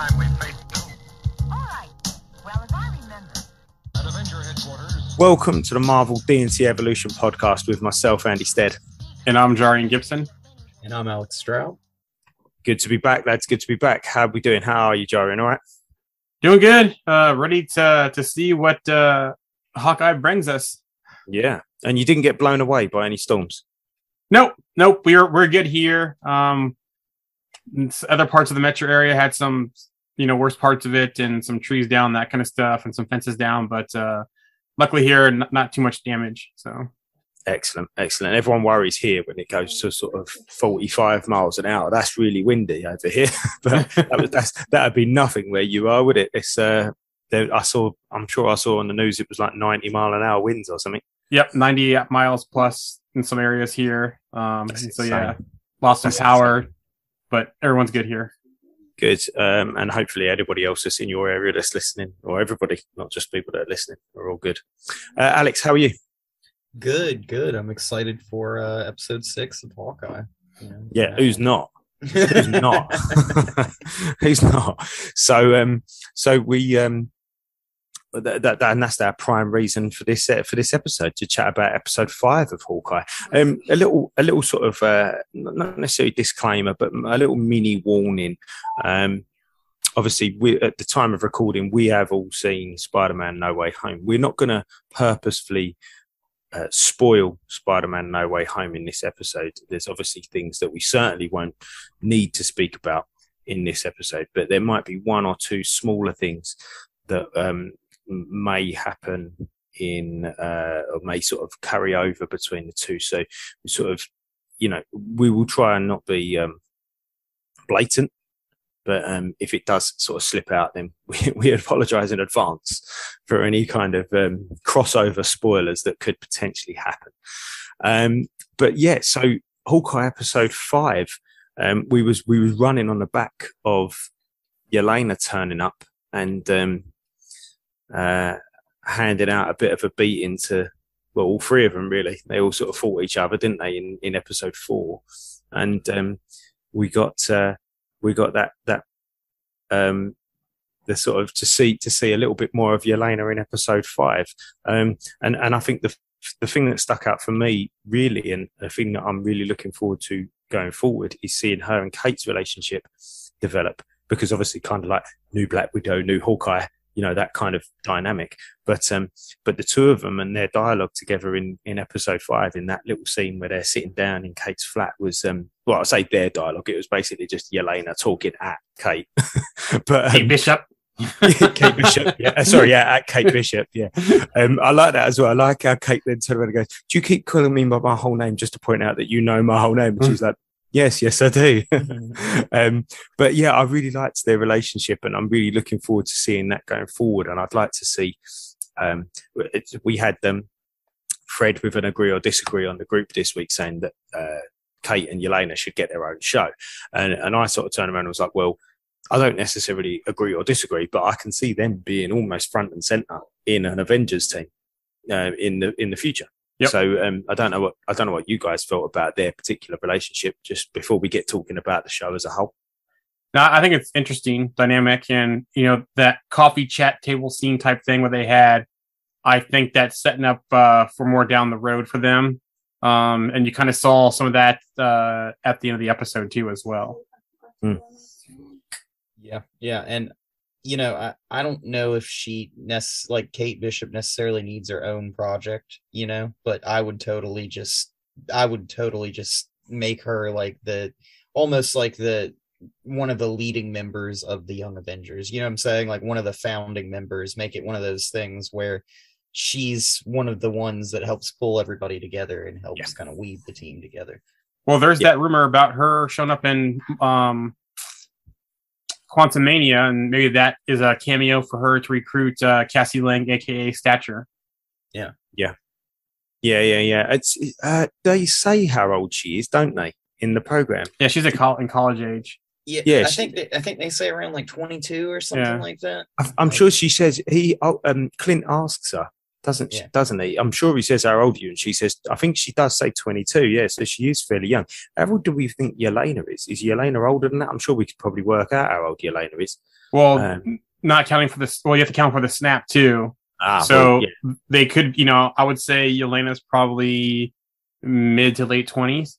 time we face doom. All right. Well, as I remember. At Avenger headquarters, Welcome to the Marvel D&T Evolution podcast with myself, Andy Stead. And I'm Jarian Gibson. And I'm Alex Stroud. Good to be back, lads. Good to be back. How are we doing? How are you, Jarian? All right? Doing good. Uh, ready to to see what uh, Hawkeye brings us. Yeah. And you didn't get blown away by any storms. Nope, nope. We're we're good here. Um, other parts of the metro area had some, you know, worst parts of it, and some trees down, that kind of stuff, and some fences down. But uh, luckily here, n- not too much damage. So Excellent, excellent. Everyone worries here when it goes to sort of 45 miles an hour. That's really windy over here, but that would, that's, that would be nothing where you are, would it? It's, uh, there, I saw, I'm sure I saw on the news it was like 90 mile an hour winds or something. yep, 90 miles plus in some areas here. Um, so yeah, lost some That's power, but everyone's good here. Good. Um, and hopefully everybody else that's in your area that's listening, or everybody, not just people that are listening, are all good. Uh, Alex, how are you? Good, good. I'm excited for uh, episode six of Hawkeye. Know, Yeah, who's not? Who's not? who's not? So, um, so we, um, that, that, and that's our prime reason for this uh, for this episode to chat about episode five of Hawkeye. Um, a little, a little sort of uh, not necessarily disclaimer, but a little mini warning. Um, obviously, we at the time of recording, we have all seen Spider-Man: No Way Home. We're not going to purposefully uh, spoil Spider-Man: No Way Home in this episode. There's obviously things that we certainly won't need to speak about in this episode, but there might be one or two smaller things that um, may happen in uh, or may sort of carry over between the two. So we sort of, you know, we will try and not be um, blatant. But um, if it does sort of slip out, then we, we apologise in advance for any kind of um, crossover spoilers that could potentially happen. Um, but yeah, so Hawkeye episode five, um, we was we was running on the back of Yelena turning up and um, uh, handing out a bit of a beating to well, all three of them really. They all sort of fought each other, didn't they? In in episode four, and um, we got uh, we got that that um, the sort of to see to see a little bit more of Yelena in episode five, um, and and I think the the thing that stuck out for me really, and the thing that I'm really looking forward to going forward, is seeing her and Kate's relationship develop because obviously, kind of like new Black Widow, new Hawkeye, you know that kind of dynamic. But um, but the two of them and their dialogue together in in episode five, in that little scene where they're sitting down in Kate's flat, was um, well, I say their dialogue. It was basically just Yelena talking at Kate, but um, Hey, Bishop. Kate Bishop. Yeah, uh, sorry, yeah, at Kate Bishop. Yeah, um, I like that as well. I like how Kate then turned around and goes, "Do you keep calling me by my whole name just to point out that you know my whole name?" And she's like, "Yes, yes, I do." um, but yeah, I really liked their relationship, and I'm really looking forward to seeing that going forward. And I'd like to see. Um, we had them. Fred with an agree or disagree on the group this week, saying that uh, Kate and Yelena should get their own show, and and I sort of turned around and was like, well. I don't necessarily agree or disagree, but I can see them being almost front and center in an Avengers team uh, in the in the future. Yep. So um, I don't know what I don't know what you guys felt about their particular relationship. Just before we get talking about the show as a whole. No, I think it's interesting, dynamic, and you know that coffee chat table scene type thing where they had. I think that's setting up uh, for more down the road for them, um, and you kind of saw some of that uh, at the end of the episode too, as well. Yeah, yeah, and you know, I, I don't know if she nec- like Kate Bishop necessarily needs her own project, you know, but I would totally just I would totally just make her like the almost like the one of the leading members of the Young Avengers. You know what I'm saying? Like one of the founding members, make it one of those things where she's one of the ones that helps pull everybody together and helps Yeah. kind of weave the team together. Well, there's Yeah. that rumor about her showing up in um, Quantumania, and maybe that is a cameo for her to recruit uh, Cassie Lang, aka Stature. Yeah, yeah, yeah. Yeah, yeah. It's uh, they say how old she is, don't they, in the program? Yeah, she's a col- in college age. Yeah, Yeah, I she- think they, I think they say around like 22 or something Yeah. like that. I- I'm sure she says he. Oh, um, Clint asks her, doesn't Yeah. doesn't he? I'm sure he says how old are you, and she says I think she does say 22. Yeah, so she is fairly young. How old do we think Yelena is? Is Yelena older than that? I'm sure we could probably work out how old Yelena is. Well, Um, not counting for this. Well, you have to count for the snap too. Ah, so well, yeah. they could, you know, I would say Yelena's probably mid to late twenties.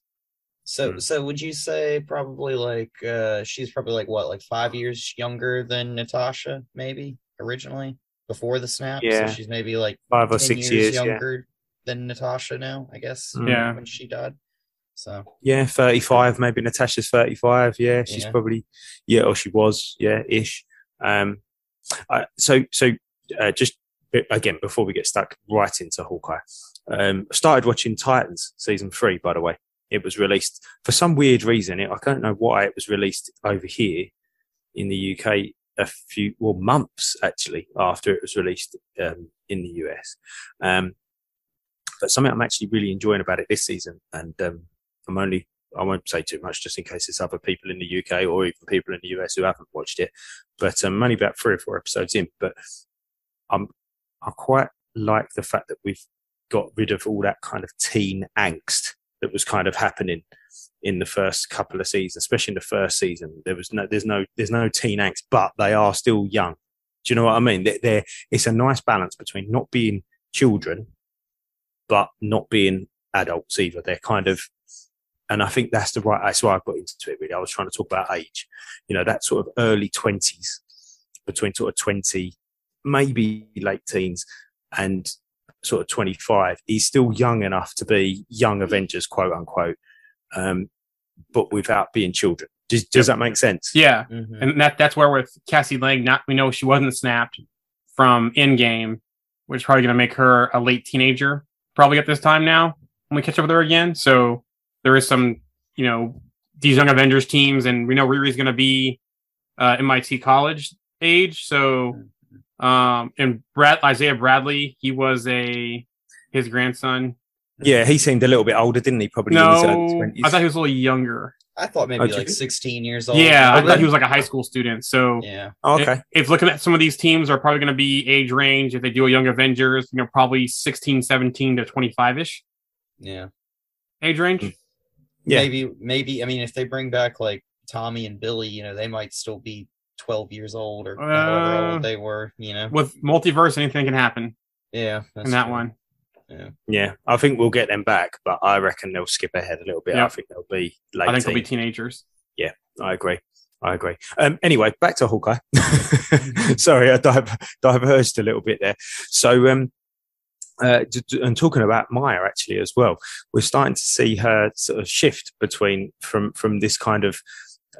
So Hmm. so would you say probably like uh she's probably like what like five years younger than Natasha maybe originally before the snap? Yeah. So she's maybe like five or 10 six years. yeah. younger than Natasha now, I guess. Mm. Yeah. When she died. So Yeah, 35. Maybe Natasha's 35. Yeah, she's Yeah. probably, yeah, or she was, yeah, ish. Um, I, so, so uh, just again, before we get stuck right into Hawkeye, um, started watching Titans season three, by the way. It was released for some weird reason. It, I don't know why it was released over here in the UK a few, well, months actually after it was released um, in the US. Um, but something I'm actually really enjoying about it this season, and um, I'm only I won't say too much just in case there's other people in the UK or even people in the US who haven't watched it. But um, I'm only about three or four episodes in. But I'm I quite like the fact that we've got rid of all that kind of teen angst that was kind of happening in the first couple of seasons, especially in the first season. There was no there's no there's no teen angst, but they are still young. Do you know what I mean? They're, they're it's a nice balance between not being children but not being adults either. They're kind of, and I think that's the right. That's why I got into it. Really, I was trying to talk about age. You know, that sort of early twenties, between sort of twenty, maybe late teens, and sort of twenty-five. He's still young enough to be young Avengers, quote unquote, um, but without being children. Does, does that make sense? Yeah, mhm. and that that's where with Cassie Lang, not we know she wasn't snapped from Endgame, which is probably going to make her a late teenager probably at this time now when we catch up with her again. So there is some, you know, these young Avengers teams, and we know Riri's going to be uh, MIT college age. So, um, and Brad Isaiah Bradley, he was a his grandson. Yeah, he seemed a little bit older, didn't he? Probably in his No, 20s. I thought he was a little younger. I thought maybe Oh, like 16 years old. Yeah, I thought he was like a high school student. So Yeah. Oh, okay. if looking at some of these teams are probably going to be age range if they do a young avengers you know probably 16 17 to 25ish Yeah. age range Mm. Yeah. Maybe maybe I mean if they bring back like Tommy and Billy, you know, they might still be 12 years old or however Uh, old they were, you know. with multiverse anything can happen Yeah. that's in that true. one Yeah, I think we'll get them back, but I reckon they'll skip ahead a little bit. Yeah. I think they'll be late. i think they'll be teenagers. Yeah, I agree. I agree. Um, anyway, back to Hawkeye. Sorry, I diver- diverged a little bit there. So, um, uh, d- d- and talking about Maya actually as well, we're starting to see her sort of shift between from from this kind of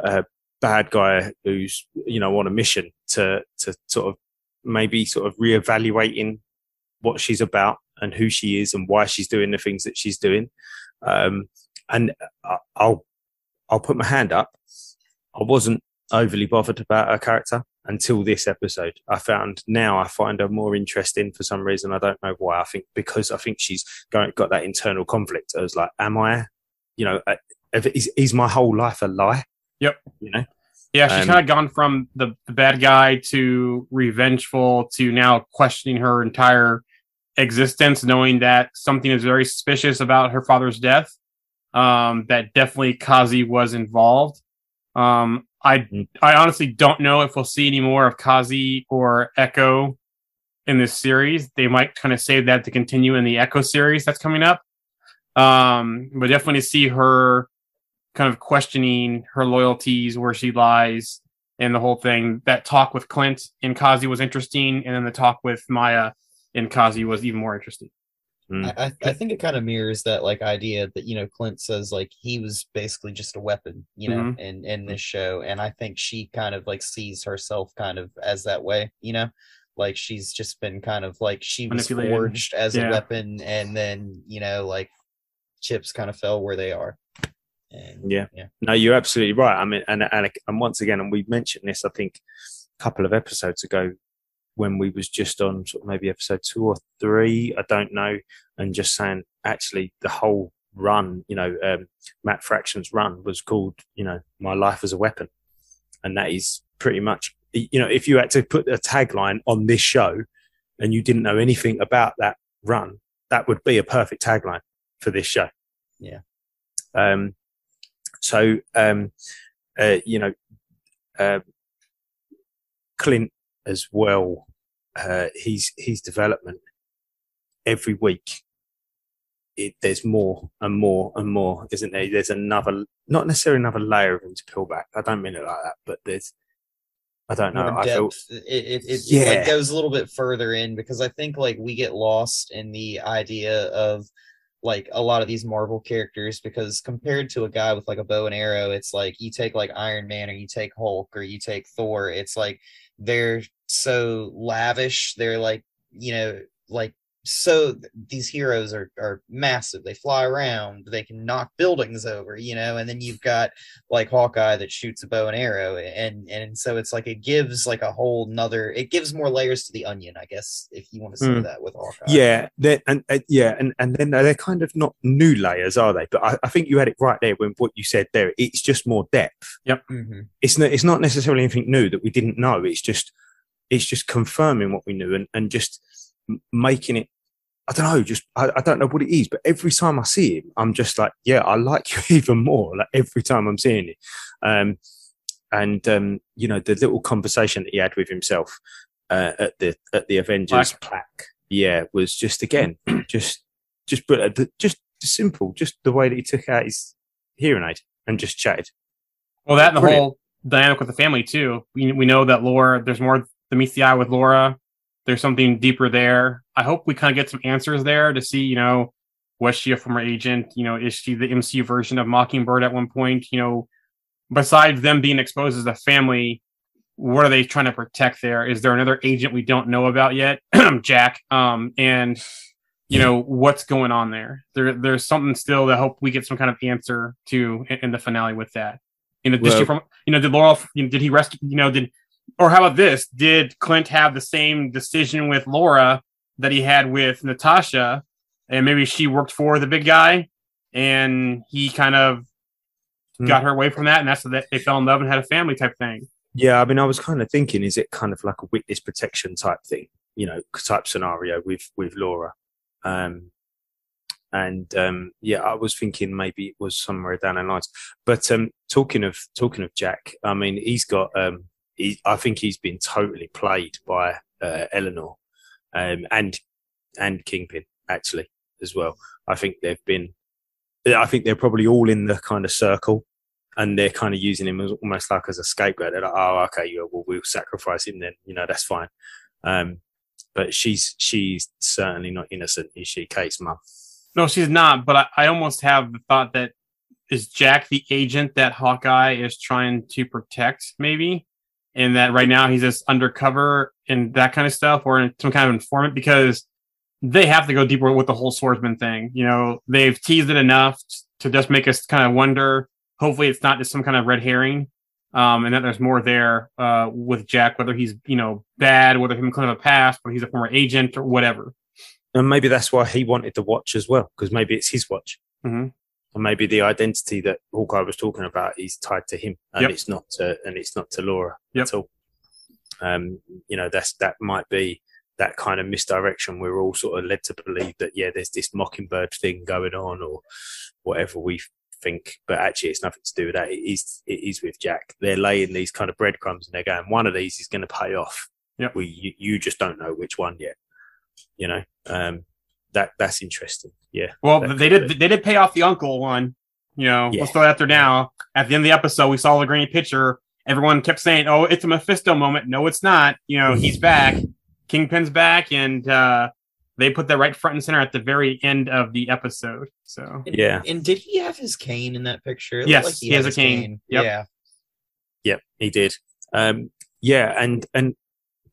uh, bad guy who's you know on a mission to to sort of maybe sort of reevaluating what she's about and who she is and why she's doing the things that she's doing. Um, and I'll I'll put my hand up. I wasn't overly bothered about her character until this episode. I found now I find her more interesting for some reason. I don't know why. I think because I think she's got that internal conflict. I was like, am I, you know, uh, is, is my whole life a lie? Yep. You know, yeah she's Um, kind of gone from the, the bad guy to revengeful to now questioning her entire existence knowing that something is very suspicious about her father's death um, that definitely kazi was involved um, I Mm. I honestly don't know if we'll see any more of Kazi or Echo in this series. They might kind of save that to continue in the Echo series that's coming up. Um, but definitely see her kind of questioning her loyalties, where she lies, and the whole thing. That talk with Clint in Kazi was interesting, and then the talk with Maya in Kazi was even more interesting. Mm. I, I I think it kind of mirrors that like idea that you know Clint says like he was basically just a weapon, you know, Mhm. in in this show, and I think she kind of like sees herself kind of as that way, you know, like she's just been kind of like she was forged as Yeah. a weapon, and then you know like chips kind of fell where they are. And, Yeah. yeah, No, you're absolutely right. I mean, and and and once again, and we mentioned this, I think, a couple of episodes ago, when we was just on sort of maybe episode two or three, I don't know, and just saying actually the whole run, you know, um, Matt Fraction's run was called, you know, my life as a weapon, and that is pretty much, you know, if you had to put a tagline on this show, and you didn't know anything about that run, that would be a perfect tagline for this show. Yeah. Um, so, um, uh, you know, uh, Clint as well, uh, his, his development every week. It, there's more and more and more, isn't there? There's another, not necessarily another layer of him to peel back. I don't mean it like that, but there's, I don't know. I feel. It it, it, Yeah. it like goes a little bit further in because I think like we get lost in the idea of like a lot of these Marvel characters because compared to a guy with like a bow and arrow, it's like you take like Iron Man or you take Hulk or you take Thor, it's like they're so lavish, they're like, you know, like so th- these heroes are are massive. They fly around, they can knock buildings over, you know, and then you've got like Hawkeye that shoots a bow and arrow, and and so it's like it gives like a whole nother. It gives more layers to the onion, I guess, if you want to say Mm. that with Hawkeye. yeah, they're, and uh, yeah, and and then they're kind of not new layers, are they? But I, I think you had it right there when what you said there. It's just more depth. Mhm. It's not. It's not necessarily anything new that we didn't know. It's just. It's just confirming what we knew and and just m- making it. I don't know. Just I, I don't know what it is, but every time I see him, I'm just like, yeah, I like you even more. Like every time I'm seeing it, um, and um, you know the little conversation that he had with himself uh, at the at the Avengers plaque, yeah, was just again just just but just simple, just the way that he took out his hearing aid and just chatted. Well, that and the Brilliant. whole dynamic with the family too. We we know that Laura. There's more that meets the eye with Laura. There's something deeper there. I hope we kind of get some answers there to see. You know, was she a former agent? You know, is she the MCU version of Mockingbird at one point? You know, besides them being exposed as a family, what are they trying to protect there? Is there another agent we don't know about yet? Jack. Um, and you know what's going on there. There, there's something still that I hope we get some kind of answer to in, in the finale with that. You know, did she from you know did Laurel you know, did he rescue you know did or how about this? Did Clint have the same decision with Laura that he had with Natasha, and maybe she worked for the big guy, and he kind of Hmm. got her away from that, and that's that they fell in love and had a family type thing. Yeah, I mean, I was kind of thinking, is it kind of like a witness protection type thing, you know, type scenario with with Laura, um, and um, yeah, I was thinking maybe it was somewhere down the lines. But um, talking of talking of Jack, I mean, he's got, um, he, I think he's been totally played by uh, Eleanor, um, and and Kingpin actually as well. I think they've been, I think they're probably all in the kind of circle and they're kind of using him as almost like as a scapegoat. They're like, oh, okay, yeah, well, we'll sacrifice him then. You know, that's fine. Um, but she's she's certainly not innocent, is she, Kate's mum? No, she's not. But I, I almost have the thought that is Jack the agent that Hawkeye is trying to protect, maybe, and that right now he's just undercover and that kind of stuff, or some kind of informant because they have to go deeper with the whole swordsman thing. You know, they've teased it enough to just make us kind of wonder. Hopefully, it's not just some kind of red herring, um, and that there's more there uh, with Jack, whether he's you know bad, whether him kind of a past, whether he's a former agent or whatever. And maybe that's why he wanted the watch as well, because maybe it's his watch. Mhm. And maybe the identity that Hawkeye was talking about is tied to him, and Yep. it's not to and it's not to Laura Yep. at all. Um, you know, that's that might be that kind of misdirection. We're all sort of led to believe that yeah, there's this mockingbird thing going on, or whatever we think, but actually it's nothing to do with that. It is it is with Jack. They're laying these kind of breadcrumbs, and they're going, one of these is going to pay off. Yep. We you, you just don't know which one yet. You know, um, that that's interesting. Yeah. Well, That they could did. They did pay off the uncle one. You know, Yeah. let's throw that there now. At the end of the episode, we saw the green picture. Everyone kept saying, "Oh, it's a Mephisto moment." No, it's not. You know, he's back. Kingpin's back, and uh, they put that right front and center at the very end of the episode. So And- Yeah. And did he have his cane in that picture? It looked Yes, he had has a his cane. Yep. Yeah. Yep, he did. Um, yeah, and and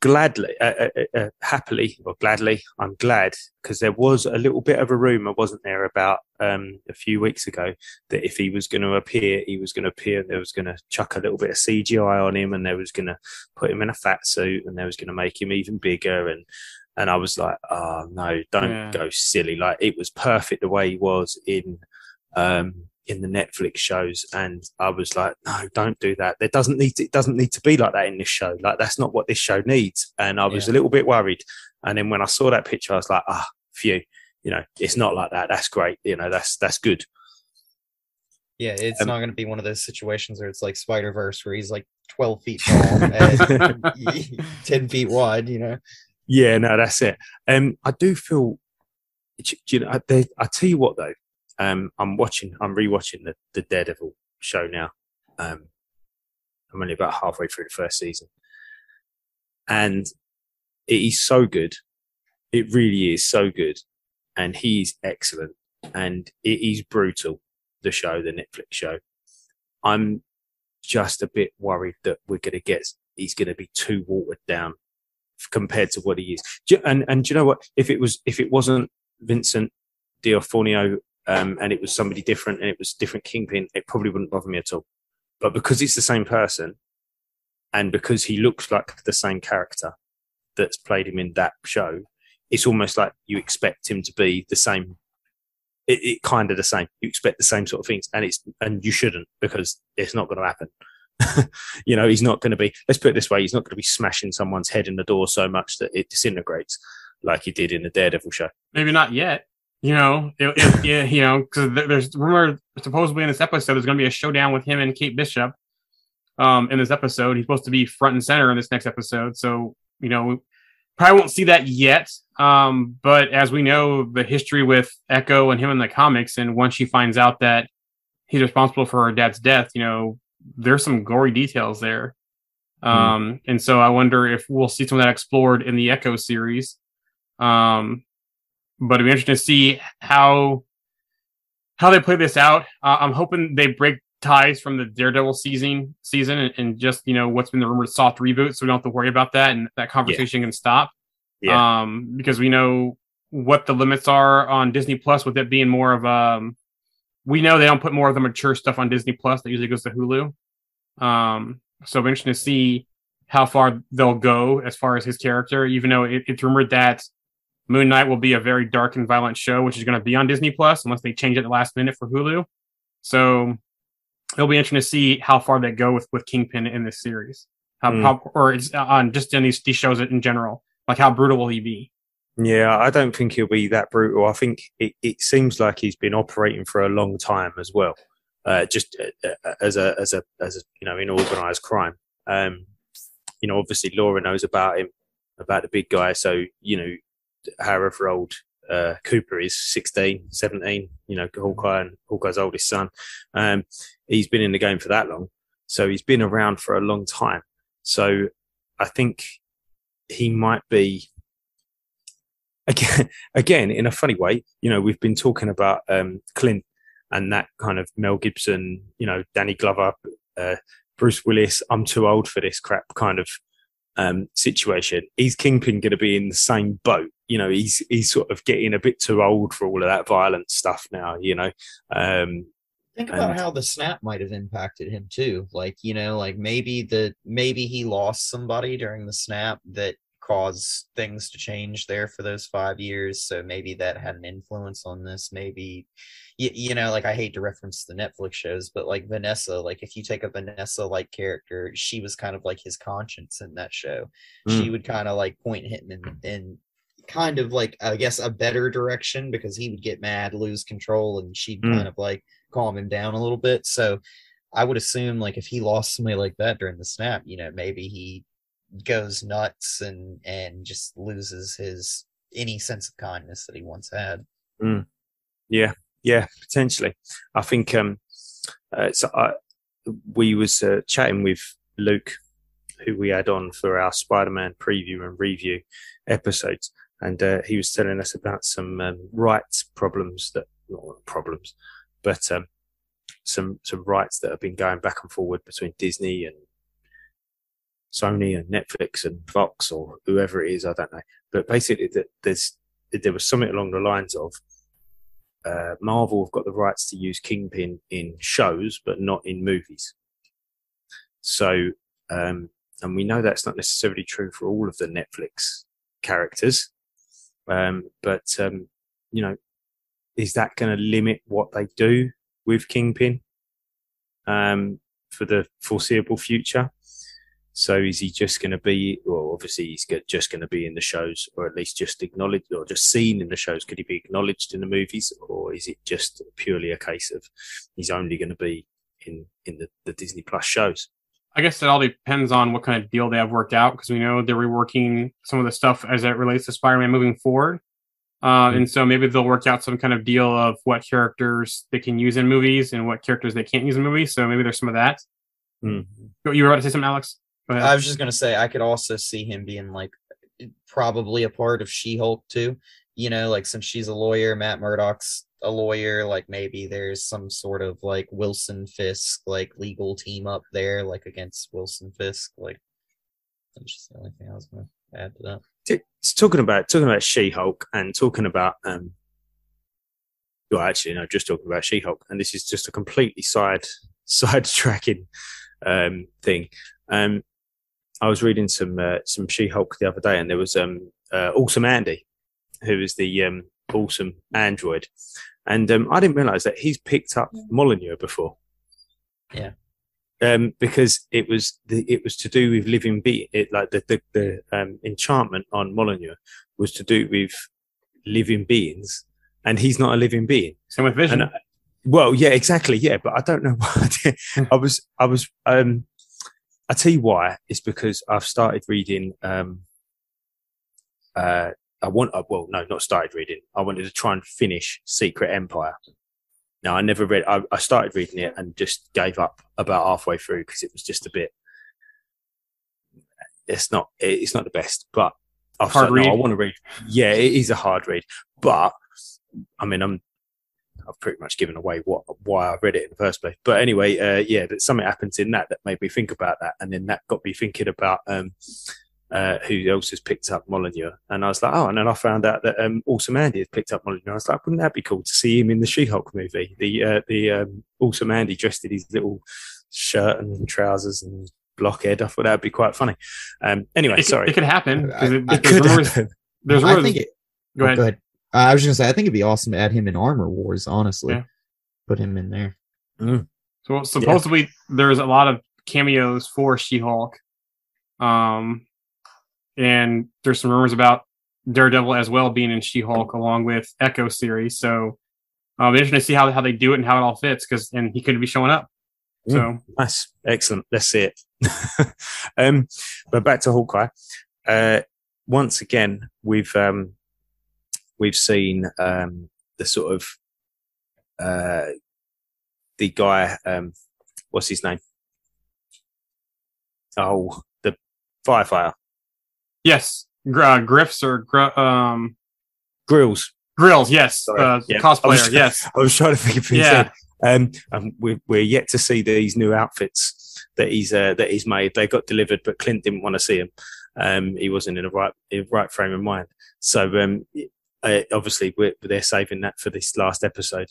gladly, uh, uh, uh, uh, happily, or gladly, I'm glad because there was a little bit of a rumor, wasn't there, about um, a few weeks ago that if he was going to appear, he was going to appear. and There was going to chuck a little bit of CGI on him, and there was going to put him in a fat suit, and there was going to make him even bigger, and and I was like, oh no, don't Yeah. go silly. Like it was perfect the way he was in. Um, in the Netflix shows, and I was like, no, don't do that. There doesn't need to, it doesn't need to be like that in this show. Like that's not what this show needs. And I was a little bit worried And then when I saw that picture, I was like, ah, phew, you know, it's not like that. That's great. You know, that's that's good. Yeah, it's Um, not going to be one of those situations where it's like Spider Verse, where he's like twelve feet tall and ten feet wide. You know, Yeah, no, that's it. Um, I do feel, you know, I, they, I tell you what though, um, I'm watching, I'm rewatching the, the Daredevil show now. Um, I'm only about halfway through the first season, and it is so good. It really is so good, and he's excellent, and it is brutal. The show, the Netflix show. I'm just a bit worried that we're going to get. He's going to be too watered down compared to what he is. And and do you know what? If it was if it wasn't Vincent D'Onofrio um, and it was somebody different and it was different Kingpin, it probably wouldn't bother me at all. But because it's the same person, and because he looks like the same character that's played him in that show, it's almost like you expect him to be the same. It, it kind of the same. You expect the same sort of things, and it's and you shouldn't because it's not going to happen. you know, he's not going to be. Let's put it this way: he's not going to be smashing someone's head in the door so much that it disintegrates, like he did in the Daredevil show. Maybe not yet. You know, it, it, yeah, you know, because there's rumor supposedly in this episode there's going to be a showdown with him and Kate Bishop. Um, in this episode, he's supposed to be front and center in this next episode. So you know, we probably won't see that yet. Um, but as we know, the history with Echo and him in the comics, and once she finds out that he's responsible for her dad's death, you know, there's some gory details there. Um, and so I wonder if we'll see some of that explored in the Echo series. Um, but it'd be interesting to see how how they play this out. Uh, I'm hoping they break ties from the Daredevil season season and, and just you know what's been the rumored soft reboot, so we don't have to worry about that and that conversation can stop. Yeah. Um, because we know what the limits are on Disney Plus, with it being more of um, we know they don't put more of the mature stuff on Disney Plus. That usually goes to Hulu. Um, so it'll be interesting to see how far they'll go as far as his character, even though it, it's rumored that Moon Knight will be a very dark and violent show, which is going to be on Disney Plus unless they change it at the last minute for Hulu. So it'll be interesting to see how far they go with with Kingpin in this series, how, Mm. how or it's on just in these these shows in general. Like how brutal will he be? Yeah, I don't think he'll be that brutal. I think it, it seems like he's been operating for a long time as well, uh, just uh, uh, as a as a as a you know in organised crime. Um, you know, obviously Laura knows about him, about the big guy. So you know, however old uh, Cooper is, 16, 17, you know, Hawkeye and Hawkeye's oldest son. Um, he's been in the game for that long, so he's been around for a long time. So I think he might be again, again in a funny way. You know, we've been talking about um, Clint and that kind of Mel Gibson, you know, Danny Glover, uh, Bruce Willis. I'm too old for this crap kind of um, situation. Is Kingpin going to be in the same boat? You know, he's he's sort of getting a bit too old for all of that violent stuff now. You know, um, Think about And- how the snap might have impacted him too. Like, you know, like maybe the maybe he lost somebody during the snap that caused things to change there for those five years. So maybe that had an influence on this. Maybe you, you know, like I hate to reference the Netflix shows, but like Vanessa, like if you take a Vanessa like character, she was kind of like his conscience in that show. She would kind of like point him in in kind of like I guess a better direction because he would get mad, lose control, and she'd Mm. kind of like calm him down a little bit. So I would assume like if he lost somebody like that during the snap, you know, maybe he goes nuts and and just loses his any sense of kindness that he once had. Yeah, yeah, potentially. I think um, uh, so. I, we was uh, chatting with Luke, who we had on for our Spider-Man preview and review episodes, and uh, he was telling us about some um, rights problems that not problems, but um, some some rights that have been going back and forward between Disney and Sony and Netflix and Fox or whoever it is. I don't know, but basically, that there's there was something along the lines of uh, Marvel have got the rights to use Kingpin in shows, but not in movies. So, um, and we know that's not necessarily true for all of the Netflix characters. Um, but, um, you know, is that going to limit what they do with Kingpin um, for the foreseeable future? So is he just going to be? Well, obviously he's just going to be in the shows, or at least just acknowledged, or just seen in the shows. Could he be acknowledged in the movies, or is it just purely a case of he's only going to be in in the, the Disney Plus shows? I guess it all depends on what kind of deal they have worked out because we know they're reworking some of the stuff as it relates to Spider-Man moving forward. Uh, and so maybe they'll work out some kind of deal of what characters they can use in movies and what characters they can't use in movies. So maybe there's some of that. Hmm. You were about to say something, Alex? Go ahead. I was just gonna say I could also see him being like probably a part of She-Hulk too. You know, like since she's a lawyer, Matt Murdock's a lawyer, like maybe there's some sort of like Wilson Fisk like legal team up there, like against Wilson Fisk. Like that's just the only thing I was gonna add to that. It's talking about talking about She-Hulk and talking about um. Well, actually, no, just talking about She-Hulk, and this is just a completely side side tracking um thing. Um, I was reading some uh, some She-Hulk the other day, and there was um uh, awesome Andy, who is the um awesome android, and um, I didn't realize that he's picked up Mjolnir before. Yeah. Um, because it was the, it was to do with living be it like the the, the um, enchantment on Mjolnir was to do with living beings, and he's not a living being. Same with Vision. And, uh, well, yeah, exactly, yeah, but I don't know why. I was, I was, um, I tell you why. It's because I've started reading. Um, uh, I want, uh, well, no, not started reading. I wanted to try and finish Secret Empire. Now, I never read. I, I started reading it and just gave up about halfway through because it was just a bit. It's not. It's not the best, but I've Hard started- no, I want to read. Yeah, it is a hard read, but I mean, I'm I've pretty much given away what why I read it in the first place. But anyway, uh, yeah, but something happens in that that made me think about that, and then that got me thinking about um, uh, who else has picked up Mjolnir, and I was like, oh, and then I found out that um, Awesome Andy has picked up Mjolnir. I was like, wouldn't that be cool to see him in the She-Hulk movie? The uh, the um, Awesome Andy dressed in his little shirt and trousers and blockhead. I thought that'd be quite funny. Um, anyway, it, sorry. it could happen. 'cause I- it- I there's Could rumors. happen. There's I rumors. think it. Go ahead. Go ahead. Uh, I was just gonna say I think it'd be awesome to add him in Armor Wars. Honestly, Yeah. put him in there. So supposedly there's a lot of cameos for She-Hulk, um, and there's some rumors about Daredevil as well being in She-Hulk along with Echo series. So uh, be interesting to see how how they do it and how it all fits because and he could be showing up. So Nice, excellent. Let's see it. um, but back to Hawkeye. Uh, once again, we've um, we've seen um, the sort of uh, the guy. Um, what's his name? Oh, the firefighter yes, uh, Griffs or Gr- um, Grills. Grills. Yes, Sorry. uh, Yeah. I was- cosplayer. yes, I was trying to think of his Yeah. head. Um, um, we're, we're yet to see these new outfits that he's uh, that he's made. They got delivered, but Clint didn't want to see them. Um, he wasn't in a right in a right frame of mind. So um, uh, obviously we're, they're saving that for this last episode.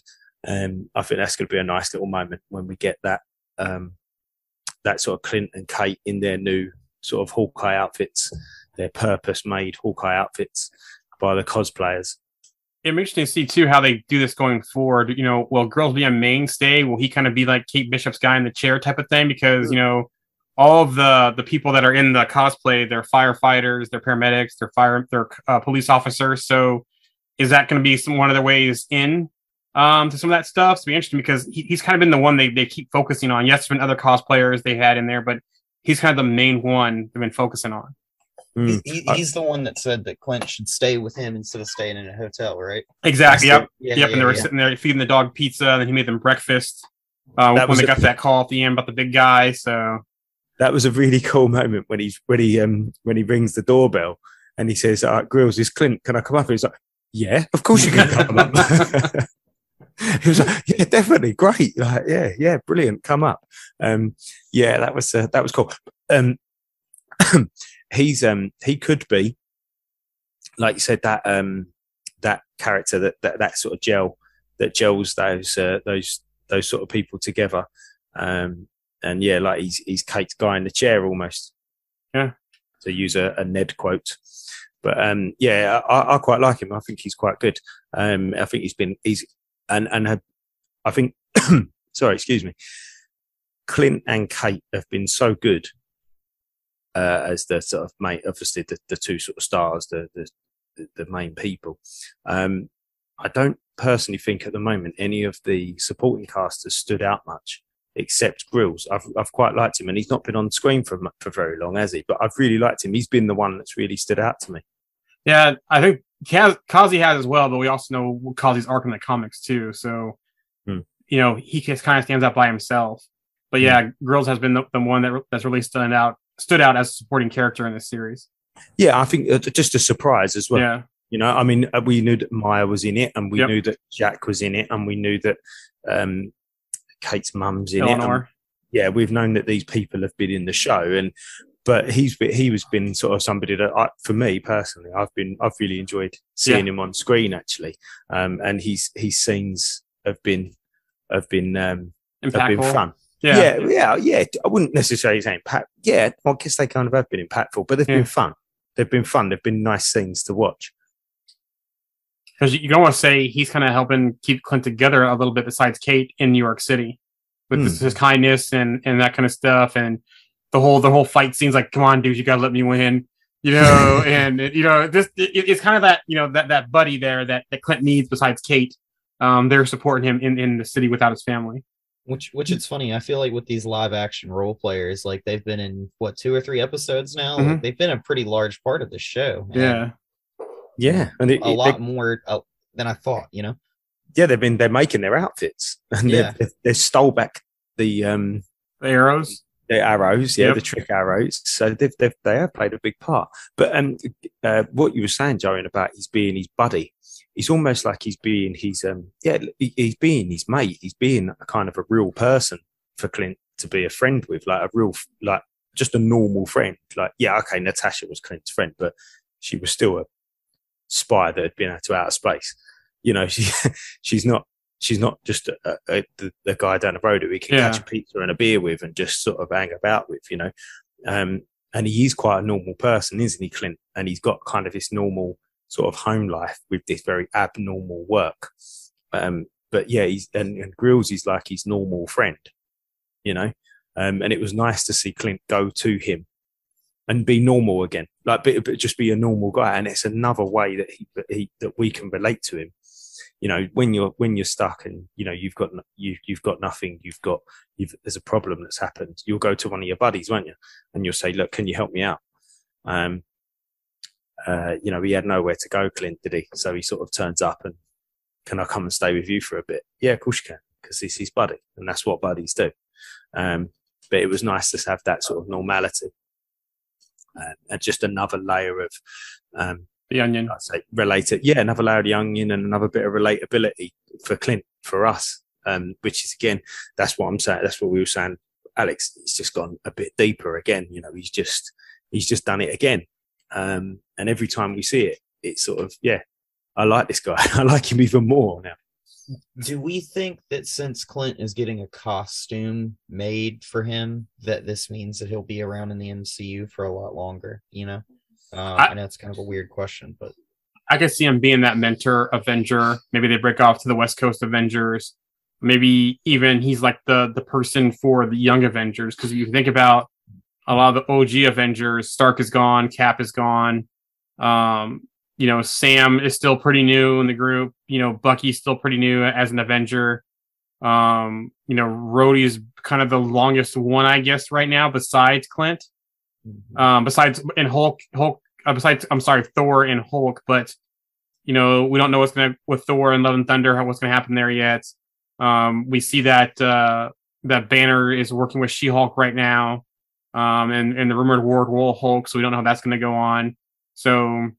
Um, I think that's going to be a nice little moment when we get that um, that sort of Clint and Kate in their new sort of Hawkeye outfits, their purpose-made Hawkeye outfits by the cosplayers. it'd be interesting to see too how they do this going forward. You know, will Grills be a mainstay? Will he kind of be like Kate Bishop's guy in the chair type of thing? Because you know, all of the the people that are in the cosplay, they're firefighters, they're paramedics, they're fire, they're uh, police officers. So, is that going to be some one of the ways in um, to some of that stuff? To be interesting because he, he's kind of been the one they they keep focusing on. Yes, there's been other cosplayers they had in there, but he's kind of the main one they've been focusing on. Mm. He, I- he's the one that said that Clint should stay with him instead of staying in a hotel, right? Exactly. Yep. Yeah, yep, yeah, and they were yeah. sitting there feeding the dog pizza, and then he made them breakfast. Uh, That when was they a- got that call at the end about the big guy, so that was a really cool moment when he's when he um when he rings the doorbell and he says, uh, "Grills, is Clint? Can I come up?" And he's like, "Yeah, of course you can come up." he was like, "Yeah, definitely, great, like, yeah, yeah, brilliant, come up." Um, yeah, that was uh, that was cool. Um, he's um he could be like you said that um that character that that, that sort of gel that gels those uh, those those sort of people together. Um, and yeah, like he's he's Kate's guy in the chair almost. Yeah. To use a, a Ned quote, but um, yeah, I, I quite like him. I think he's quite good. Um, I think he's been he's and and had, I think sorry, excuse me. Clint and Kate have been so good uh, as the sort of main, obviously the, the two sort of stars, the the, the main people. Um, I don't personally think at the moment any of the supporting cast has stood out much, except Grills. I've I've quite liked him, and he's not been on screen for for very long, has he? But I've really liked him. He's been the one that's really stood out to me. Yeah, I think Kaz, Kazi has as well, but we also know Kazi's arc in the comics too. So, Hmm. you know, he just kind of stands out by himself. But yeah, Grills has been the, the one that that's really stood out stood out as a supporting character in this series. Yeah, I think uh, just a surprise as well. yeah, You know, I mean, uh, we knew that Maya was in it, and we Yep. knew that Jack was in it, and we knew that um, Kate's mum's in it. and yeah, we've known that these people have been in the show, and but he's been, he was been sort of somebody that I, for me personally, I've been I've really enjoyed seeing him on screen actually, um, and he's his scenes have been have been um, have been fun. Yeah. yeah, yeah, yeah. I wouldn't necessarily say impact. Yeah, I guess they kind of have been impactful, but they've Yeah. been fun. They've been fun. They've been nice scenes to watch. because you, you can almost say he's kind of helping keep Clint together a little bit besides Kate in New York City with Hmm. his, his kindness and and that kind of stuff and the whole the whole fight scenes like come on dude you gotta let me win you know and you know this it, it's kind of that you know that that buddy there that, that Clint needs besides Kate um they're supporting him in in the city without his family Which which it's funny. I feel like with these live action role players, like they've been in what two or three episodes now. Mhm. Like, they've been a pretty large part of the show. and yeah Yeah, and it, a it- lot more uh, than I thought. You know. yeah, they've been they're making their outfits, and Yeah. they've, they've, they've stole back the um the arrows the arrows, yeah, Yep. the trick arrows. So they've, they've they have played a big part. But um, uh, what you were saying, Joan, about he's being his buddy, he's almost like he's being his um, yeah, he- he's being his mate. He's being a kind of a real person for Clint to be a friend with, like a real like just a normal friend. Like yeah, okay, Natasha was Clint's friend, but she was still a spy that had been out to outer space. You know, she she's not she's not just a, a, the, the guy down the road who we can Yeah. catch a pizza and a beer with and just sort of hang about with, you know. Um, and he is quite a normal person, isn't he, Clint? And he's got kind of this normal sort of home life with this very abnormal work. Um, but yeah, he's and, and Grills is like his normal friend, you know. Um, and it was nice to see Clint go to him and be normal again, like but just be a normal guy. And it's another way that he, that he that we can relate to him. You know, when you're when you're stuck and you know you've got you you've got nothing, you've got you've there's a problem that's happened. You'll go to one of your buddies, won't you? And you'll say, "Look, can you help me out?" Um, uh, you know, he had nowhere to go, Clint, did he? So he sort of turns up and, "Can I come and stay with you for a bit?" Yeah, of course you can, because he's his buddy, and that's what buddies do. Um, but it was nice to have that sort of normality, uh, and just another layer of um, the onion I'd say related. Yeah, another layer of the onion and another bit of relatability for Clint, for us, um, which is again, that's what I'm saying. That's what we were saying. Alex, he's just gone a bit deeper again. You know, he's just, he's just done it again. Um, and every time we see it, it's sort of, yeah, I like this guy. I like him even more now. Do we think that since Clint is getting a costume made for him, that this means that he'll be around in the MCU for a lot longer? You know, uh, I- I know it's kind of a weird question, but I could see him being that mentor Avenger. Maybe they break off to the West Coast Avengers. Maybe even he's like the the person for the young Avengers. Because you think about a lot of the OG Avengers, Stark is gone, Cap is gone. Um, you know, Sam is still pretty new in the group. You know, Bucky's still pretty new as an Avenger. Um, you know, Rhodey is kind of the longest one, I guess, right now, besides Clint um, besides in Hulk, Hulk, uh, besides I'm sorry, Thor and Hulk, but you know we don't know what's gonna with Thor and Love and Thunder, how what's gonna happen there yet. Um, we see that uh, that Banner is working with She-Hulk right now, um, and and the rumored World War Hulk, so we don't know how that's gonna go on. So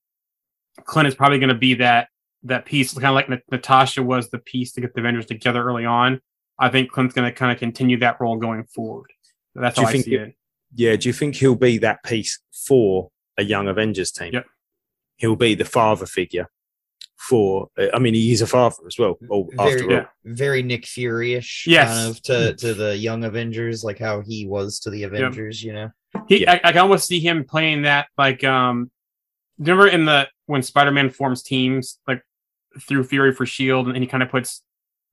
Clint is probably gonna be that that piece, kind of like Nat- Natasha was the piece to get the Avengers together early on. I think Clint's gonna kind of continue that role going forward. That's Do how I think see it. Yeah. Do you think he'll be that piece for a young Avengers team? Yep. He'll be the father figure for, I mean, he is a father as well. Or after very, all. Yeah. very Nick Fury-ish Yes. kind of to to the young Avengers, like how he was to the Avengers. You know, He, Yeah. I, I can almost see him playing that like um remember in the when Spider-Man forms teams like through Fury for Shield and he kind of puts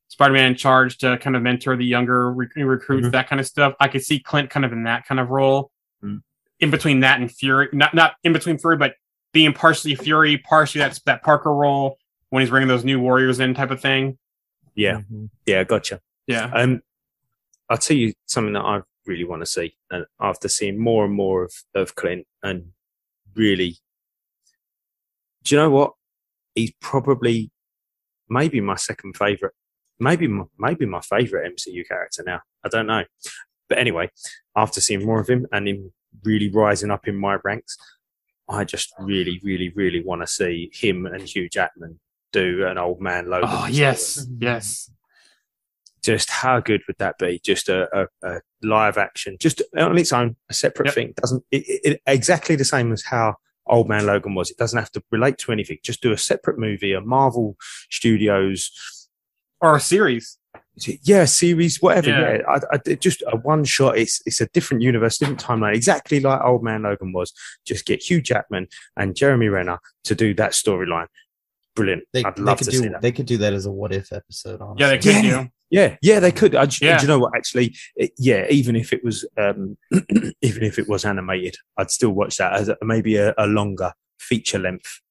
Spider-Man in charge to kind of mentor the younger rec- recruits Mhm. that kind of stuff. I could see Clint kind of in that kind of role. Mhm. in between that and Fury, not not in between Fury, but being partially Fury, partially that's that Parker role when he's bringing those new warriors in, type of thing. Yeah, Mhm. yeah, gotcha. Yeah, Um, I'll tell you something that I really want to see, and after seeing more and more of of Clint, and really, do you know what? He's probably maybe my second favorite, maybe my, maybe my favorite MCU character now. I don't know, but anyway, after seeing more of him and him really rising up in my ranks, I just really, really, really want to see him and Hugh Jackman do an old man Logan. Oh yes, yes. just how good would that be? Just a, a, a live action, just on its own, a separate Yep. thing. Doesn't it, it, it- exactly the same as how Old Man Logan was. It doesn't have to relate to anything. Just do a separate movie, a Marvel Studios, Or a series. yeah, series, whatever. Yeah. Yeah, I, I, just a one shot. It's it's a different universe, different timeline. Exactly like Old Man Logan was. Just get Hugh Jackman and Jeremy Renner to do that storyline. Brilliant. They, I'd they love could to do see that. they could do that as a what if episode. Honestly. Yeah, they could Yeah. do. Yeah, yeah, they could. I, do Yeah. you know what? Actually, it, yeah, even if it was, um, even if it was animated, I'd still watch that as a, maybe a, a longer feature length,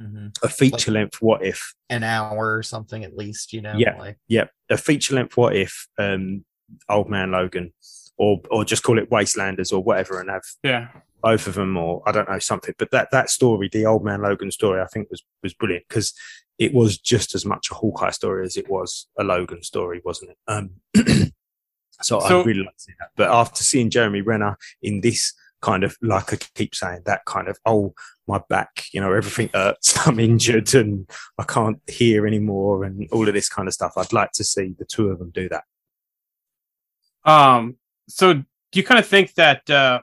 Mhm. a feature length. What if? an hour or something at least. You know. Yeah. Like, Yeah, a feature length. What if? Um, Old Man Logan, or or just call it Wastelanders or whatever, and have Yeah. both of them, or I don't know something. But that that story, the Old Man Logan story, I think was was brilliant because it was just as much a Hawkeye story as it was a Logan story, wasn't it? Um, so, So- I really like to see that. But after seeing Jeremy Renner in this kind of, like I keep saying, that kind of, oh, my back, you know, everything hurts, I'm injured and I can't hear anymore, and all of this kind of stuff. I'd like to see the two of them do that. Um. So, do you kind of think that uh,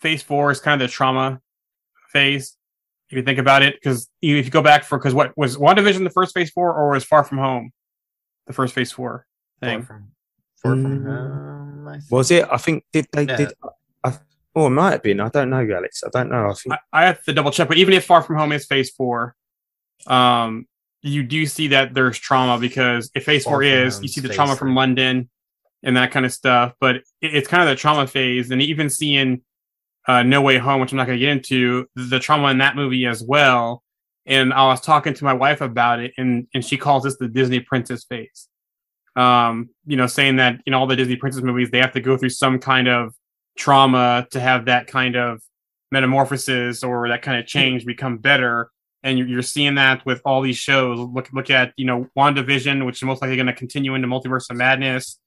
Phase Four is kind of the trauma phase? If you think about it, because if you go back for because what was WandaVision the first Phase Four, or was Far From Home the first Phase Four far from far from Mm. home. I think. Was it? I think did they No. did. Oh, it might have been. I don't know, Alex. I don't know. I think I, I have to double check, but even if Far From Home is Phase Four, um, you do see that there's trauma because if Phase Far Four is, you see the trauma from. London and that kind of stuff. But it, it's kind of the trauma phase, and even seeing uh, No Way Home, which I'm not going to get into, the trauma in that movie as well. And I was talking to my wife about it, and and she calls this the Disney princess phase. Um, you know, saying that in all the Disney princess movies they have to go through some kind of trauma to have that kind of metamorphosis or that kind of change become better. And you're, you're seeing that with all these shows. Look, look at you know WandaVision, which is most likely going to continue into Multiverse of Madness.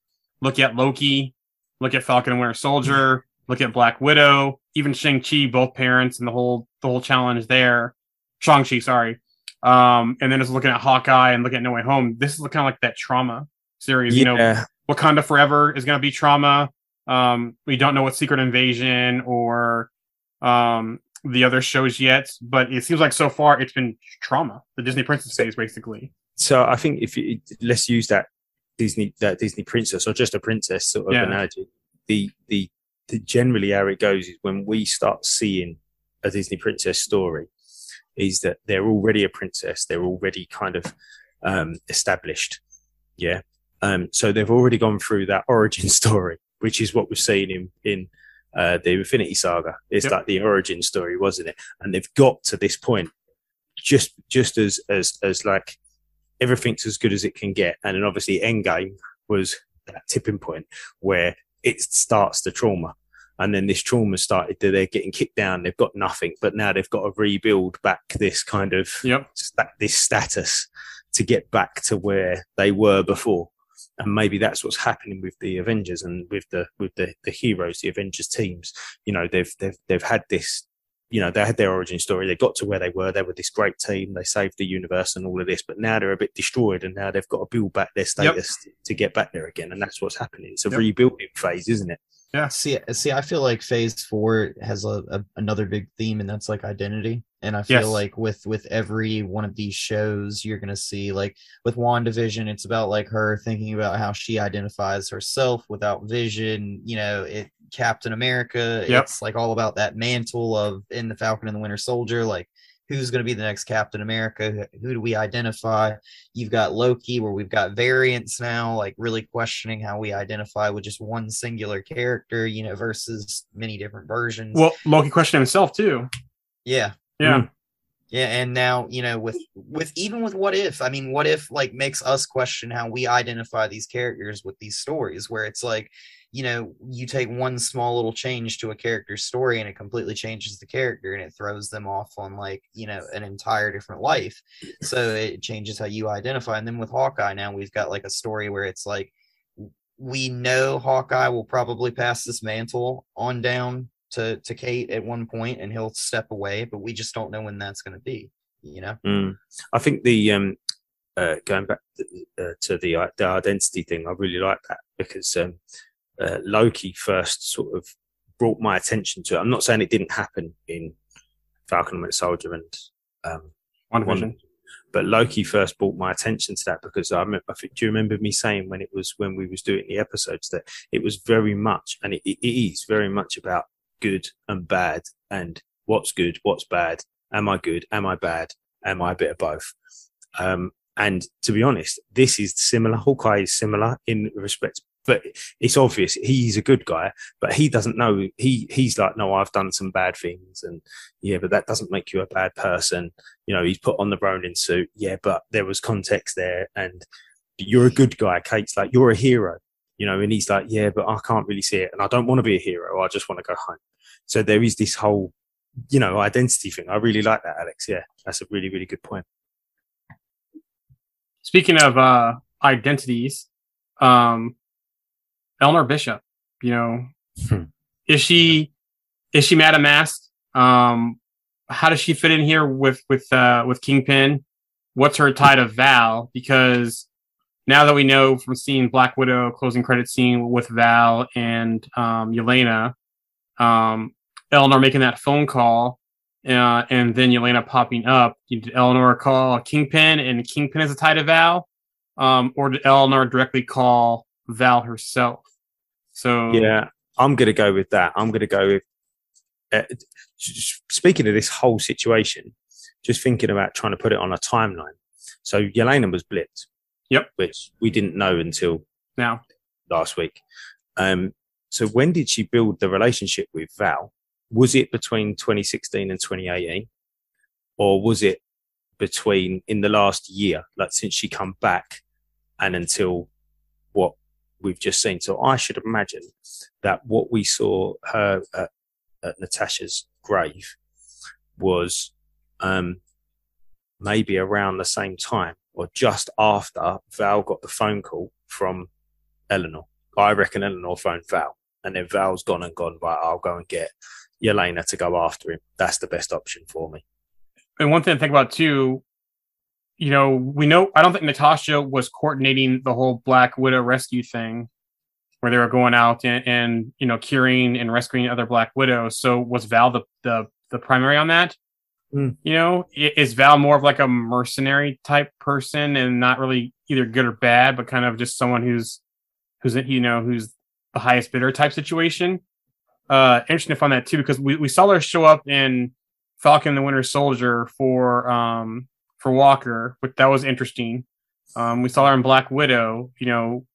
Look at Loki. Look at Falcon and Winter Soldier. Look at Black Widow. Even Shang Chi, both parents, and the whole the whole challenge there. Shang Chi, sorry. Um, and then just looking at Hawkeye and looking at No Way Home. This is kind of like that trauma series. You know, yeah, Wakanda Forever is going to be trauma. Um, we don't know what Secret Invasion or um, the other shows yet, but it seems like so far it's been trauma. The Disney Princess phase, basically. so I think if you let's use that Disney that Disney princess or just a princess sort of Yeah. analogy. The, the the generally how it goes is when we start seeing a Disney princess story, is that they're already a princess. They're already kind of um, established. Yeah. Um, so they've already gone through that origin story, which is what we've seen in in uh, the Infinity Saga. It's Yep. like the origin story, wasn't it? And they've got to this point just just as as as like everything's as good as it can get. And then obviously Endgame was that tipping point where it starts the trauma. And then this trauma started, they're getting kicked down, they've got nothing, but now they've got to rebuild back this kind of Yep. this status to get back to where they were before. And maybe that's what's happening with the Avengers and with the with the, the heroes, the Avengers teams. You know, they've they've they've had this you know, they had their origin story. They got to where they were. They were this great team. They saved the universe and all of this. But now they're a bit destroyed, and now they've got to build back their status to get back there again. And that's what's happening. It's a Yep. rebuilding phase, isn't it? Yeah. See, see, I feel like Phase Four has a, a another big theme, and that's like identity. And I feel Yes. like with with every one of these shows, you're gonna see like with WandaVision, it's about like her thinking about how she identifies herself without Vision. You know, it Captain America. Yep. It's like all about that mantle of in the Falcon and the Winter Soldier, like who's going to be the next Captain America? Who, who do we identify? You've got Loki, where we've got variants now, like really questioning how we identify with just one singular character, you know, versus many different versions. Well, Loki questioned himself too. yeah, Yeah. Mm. yeah, and now you know with with even with what if? I mean, what if like makes us question how we identify these characters with these stories, where it's like, you know, you take one small little change to a character's story and it completely changes the character and it throws them off on like you know an entire different life. So it changes how you identify. And then with Hawkeye now we've got like a story where it's like we know Hawkeye will probably pass this mantle on down to to Kate at one point and he'll step away, but we just don't know when that's going to be. You know. Mm. I think the um, uh, going back to, uh, to the uh, the identity thing, I really like that because um, uh, Loki first sort of brought my attention to it. I'm not saying it didn't happen in Falcon and Winter Soldier and um, One One- vision. but Loki first brought my attention to that because I, remember, I think, do you remember me saying when it was when we was doing the episodes that it was very much and it, it is very much about good and bad and what's good, what's bad, am I good, am I bad, am I a bit of both? Um, and to be honest, this is similar. Hawkeye is similar in respect, but it's obvious he's a good guy, but he doesn't know. He he's like, no, I've done some bad things, and yeah, but that doesn't make you a bad person you know, he's put on the Ronin suit. Yeah, but there was context there, and you're a good guy. Kate's like, you're a hero, you know, and he's like, yeah, but I can't really see it, and I don't want to be a hero. I just want to go home. So there is this whole, you know, identity thing. I really like that, Alex. Yeah, that's a really, really good point. Speaking of uh, identities, um, Eleanor Bishop, you know, Hmm. is she is she Madame Masque? Um, how does she fit in here with with uh, with Kingpin? What's her tie to Val? Because now that we know from seeing Black Widow closing credit scene with Val and um, Yelena, um, Eleanor making that phone call, uh, and then Yelena popping up. Did Eleanor call Kingpin, and Kingpin is a tie to Val, um, or did Eleanor directly call Val herself? So Yeah, I'm to go with that. I'm to go with. Uh, speaking of this whole situation, just thinking about trying to put it on a timeline. So Yelena was blipped. Yep. Which we didn't know until now last week. Um, so when did she build the relationship with Val? Was it between 2016 and 2018, or was it between in the last year, like since she come back, and until what we've just seen? So I should imagine that what we saw her at, at Natasha's grave was um, maybe around the same time or just after Val got the phone call from Eleanor. I reckon Eleanor phoned Val, and then Val's gone and gone. Right, I'll go and get Yelena to go after him. That's the best option for me. and one thing to think about too, you know, we know I don't think Natasha was coordinating the whole Black Widow rescue thing, where they were going out and, and you know curing and rescuing other Black Widows. So was Val the the, the primary on that? Hmm. You know, is Val more of like a mercenary type person and not really either good or bad, but kind of just someone who's who's you know who's the highest bidder type situation? Uh, interesting to find that too because we, we saw her show up in Falcon the Winter Soldier for um for Walker, but that was interesting. Um, we saw her in Black Widow. You know,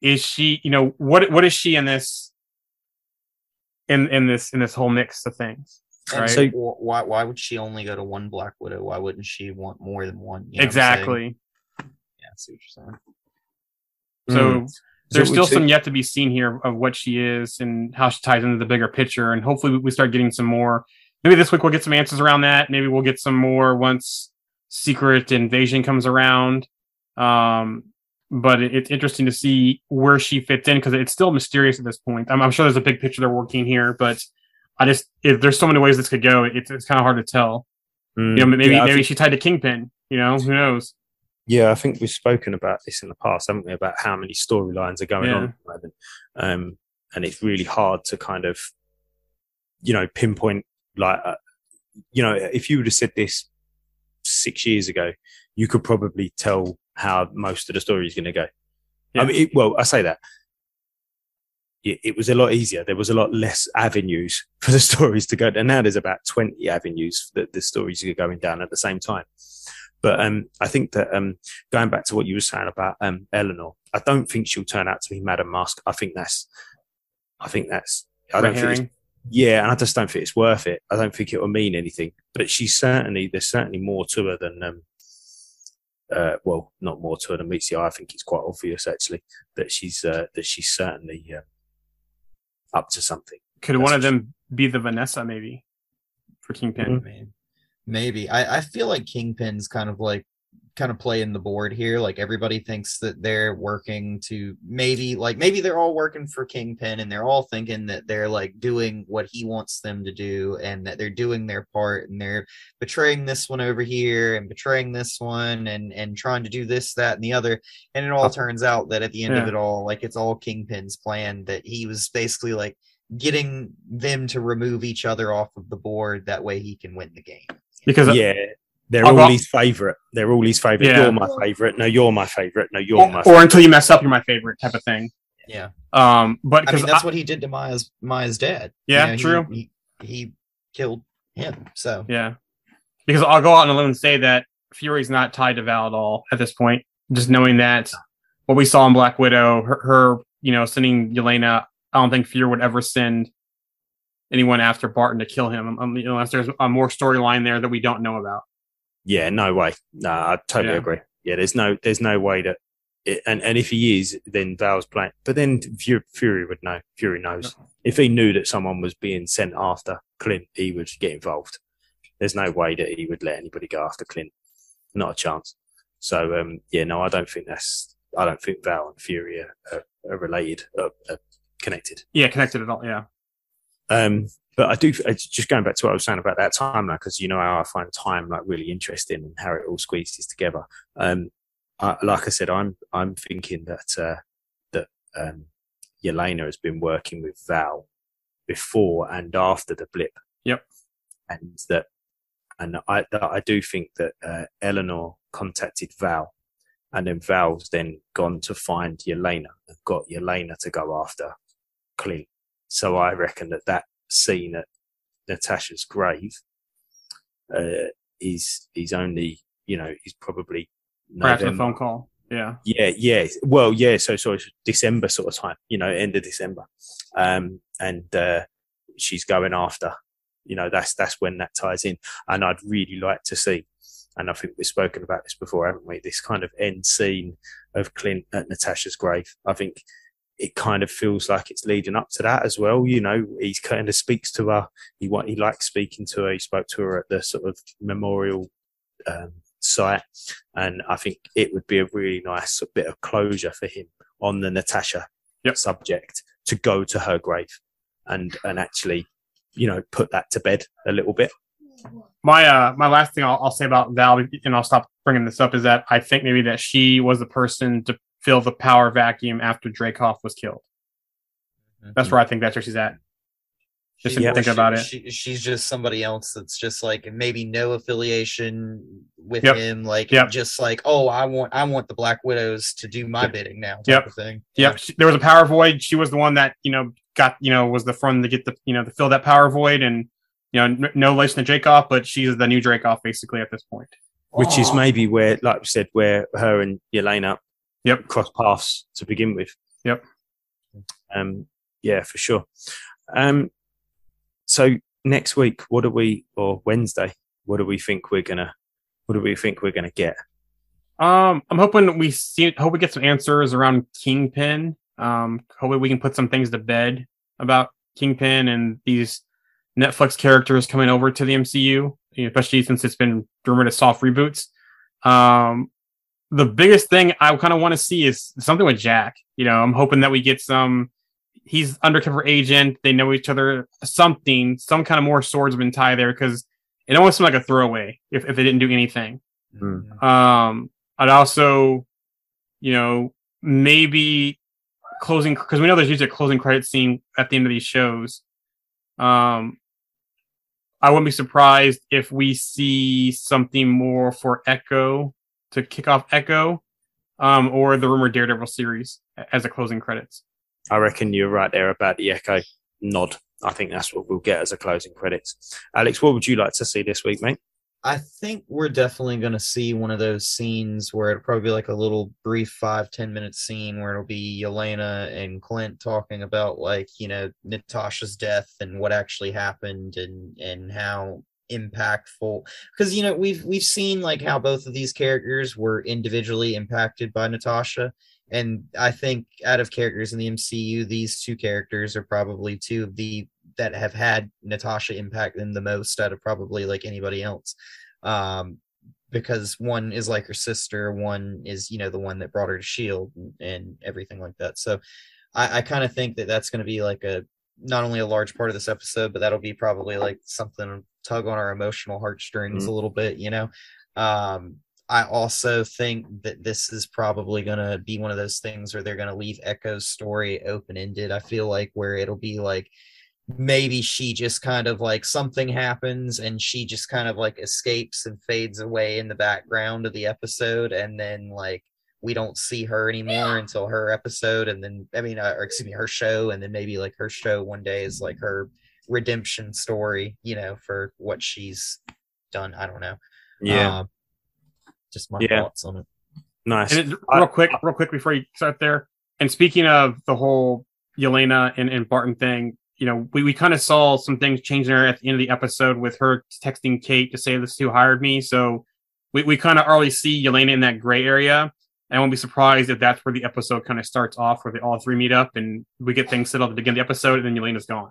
is she? You know, what what is she in this? In in this in this whole mix of things, And right? so why why would she only go to one Black Widow? Why wouldn't she want more than one? You know what I'm saying? exactly. Yeah, I see what you're saying. So there's So still some yet to be seen here of what she is and how she ties into the bigger picture. And hopefully we start getting some more. Maybe this week we'll get some answers around that. Maybe we'll get some more once Secret Invasion comes around. Um, but it, it's interesting to see where she fits in because it's still mysterious at this point. I'm, I'm sure there's a big picture they're working here, but I just if there's so many ways this could go, it's, it's kind of hard to tell. Mm, You know, maybe yeah, maybe think- she tied to Kingpin. You know, who knows? yeah, I think we've spoken about this in the past, haven't we? About how many storylines are going Yeah. on at the moment, um, and it's really hard to kind of, you know, pinpoint. Like, uh, you know, if you would have said this six years ago, you could probably tell how most of the story is going to go. Yeah. I mean, it, well, I say that it, it was a lot easier. There was a lot less avenues for the stories to go. And now there's about 20 avenues that the stories are going down at the same time. But um, I think that um, going back to what you were saying about um, Eleanor, I don't think she'll turn out to be Madame Masque. I think that's, I think that's, I don't think yeah, and I just don't think it's worth it. I don't think it will mean anything. But she's certainly there's certainly more to her than um uh well, not more to her than meets the eye. I think it's quite obvious actually that she's uh, that she's certainly uh, up to something. Could That's one of for them be the Vanessa maybe for Kingpin? Mhm. Maybe. Maybe. I, I feel like Kingpin's kind of like kind of playing the board here. Like everybody thinks that they're working to maybe like maybe they're all working for Kingpin and they're all thinking that they're like doing what he wants them to do and that they're doing their part and they're betraying this one over here and betraying this one and and trying to do this, that, and the other. And it all turns out that at the end of it all, like it's all Kingpin's plan that he was basically like getting them to remove each other off of the board that way he can win the game. Because yeah, they're I'll all go- his favorite. They're all his favorite. Yeah. You're my favorite. No, you're my favorite. No, you're my. or, favorite. or until you mess up, you're my favorite type of thing. Yeah. Um, but I because mean, that's what he did to Maya's Maya's dad. You Yeah, know, he- true. He, he killed him. So Yeah. Because I'll go out on a limb and say that Fury's not tied to Val at all at this point. Just knowing that what we saw in Black Widow, her, her you know, sending Yelena, I don't think Fury would ever send anyone after Barton to kill him um, you know, unless there's a more storyline there that we don't know about. Yeah, no way. No, I totally Yeah. agree. Yeah, there's no, there's no way that, it, and and if he is, then Val's playing. But then Fury, would know. Fury knows. If he knew that someone was being sent after Clint, he would get involved. There's no way that he would let anybody go after Clint. Not a chance. So um, yeah, no, I don't think that's. I don't think Val and Fury are, are, are related, are, are connected. Yeah, connected at all. Yeah. Um, but I do it's just going back to what I was saying about that timeline because you know how I find time like really interesting and how it all squeezes together. Um, I, like I said, I'm I'm thinking that uh, that um, Yelena has been working with Val before and after the blip. Yep. and that and I that I do think that uh, Eleanor contacted Val. And then Val's then gone to find Yelena and got Yelena to go after Clint. So I reckon that that scene at Natasha's grave uh, is is only you know is probably Perhaps a phone call. Yeah. Yeah, yeah. Well, yeah. So, so it's December sort of time, you know, end of December, um, and uh, she's going after. You know, that's that's when that ties in, and I'd really like to see. And I think we've spoken about this before, haven't we? This kind of end scene of Clint at Natasha's grave. I think it kind of feels like it's leading up to that as well. You know, he kind of speaks to her. He he likes speaking to her. He spoke to her at the sort of memorial um, site, and I think it would be a really nice bit of closure for him on the Natasha Yep. subject to go to her grave and and actually, you know, put that to bed a little bit. My uh my last thing I'll, I'll say about Val, and I'll stop bringing this up, is that I think maybe that she was the person to fill the power vacuum after Dreykov was killed. Mm-hmm. That's where I think that's where she's at. Just She- to think she- about it. she- she's just somebody else that's just like maybe no affiliation with Yep. him. Like Yep. just like, oh, I want I want the Black Widows to do my Yep. bidding now, type Yep. of thing. Yep. She, there was a power void. She was the one that, you know, got, you know, was the front to get the, you know, to fill that power void and, you know, n- no relation to Dreykov, but she's the new Dreykov basically at this point. Which is maybe where, like we said, where her and Yelena Yep. cross paths to begin with. Yep. Um, yeah, for sure. Um, so next week, what do we, or Wednesday, what do we think we're gonna, what do we think we're gonna get? Um, I'm hoping we see, hope we get some answers around Kingpin. Um, hopefully we can put some things to bed about Kingpin and these Netflix characters coming over to the MCU, especially since it's been rumored as soft reboots. Um, the biggest thing I kind of want to see is something with Jack. You know, I'm hoping that we get some. He's undercover agent. They know each other. Something, some kind of more swordsman tie there because it almost seemed like a throwaway if, if they didn't do anything. Mm. Um, I'd also, you know, maybe closing because we know there's usually a closing credit scene at the end of these shows. Um, I wouldn't be surprised if we see something more for Echo to kick off Echo, um, or the rumored Daredevil series as a closing credits. I reckon you're right there about the Echo nod. I think that's what we'll get as a closing credits. Alex, what would you like to see this week, mate? I think we're definitely going to see one of those scenes where it'll probably be like a little brief five ten minute scene where it'll be Yelena and Clint talking about like you know Natasha's death and what actually happened and and how impactful because you know we've we've seen like how both of these characters were individually impacted by Natasha and I think out of characters in the MCU these two characters are probably two of the that have had Natasha impact them the most out of probably like anybody else. Um, because one is like her sister, one is you know the one that brought her to Shield and, and everything like that. So I, I kind of think that that's going to be like a not only a large part of this episode, but that'll be probably like something tug on our emotional heartstrings Mhm. a little bit, you know. Um, I also think that this is probably going to be one of those things where they're going to leave Echo's story open ended. I feel like where it'll be like maybe she just kind of like something happens and she just kind of like escapes and fades away in the background of the episode and then like we don't see her anymore until her episode and then i mean uh, or excuse me her show and then maybe like her show one day is like her redemption story you know for what she's done i don't know Yeah, Um, just my Yeah. thoughts on it nice. And it, real quick, real quick before you start there. And speaking of the whole Yelena and, and Barton thing, you know, we, we kind of saw some things changing there at the end of the episode with her texting Kate to say this is who hired me. So we, we kind of already see Yelena in that gray area. And I won't be surprised if that's where the episode kind of starts off, where they all three meet up and we get things settled at the beginning of the episode, and then Yelena's gone.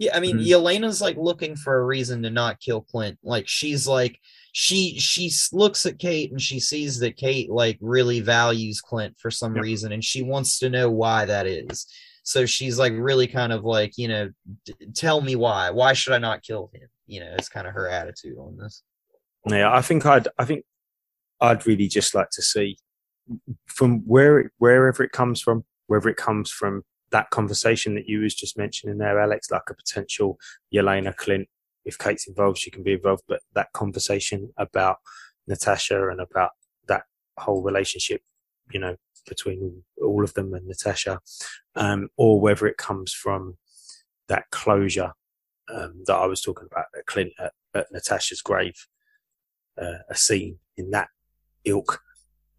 Yeah, I mean, Mhm. Yelena's like looking for a reason to not kill Clint. Like she's like she she looks at Kate and she sees that Kate like really values Clint for some Yep. reason and she wants to know why that is. So she's like really kind of like, you know, d- tell me why. Why should I not kill him? You know, it's kind of her attitude on this. Yeah, I think I'd I think I'd really just like to see from where it, wherever it comes from, whether it comes from that conversation that you was just mentioning there, Alex, like a potential Yelena Clint. If Kate's involved, she can be involved, but that conversation about Natasha and about that whole relationship, you know, between all of them and Natasha, um, or whether it comes from that closure um, that I was talking about at Clint at, at Natasha's grave uh, a scene in that ilk.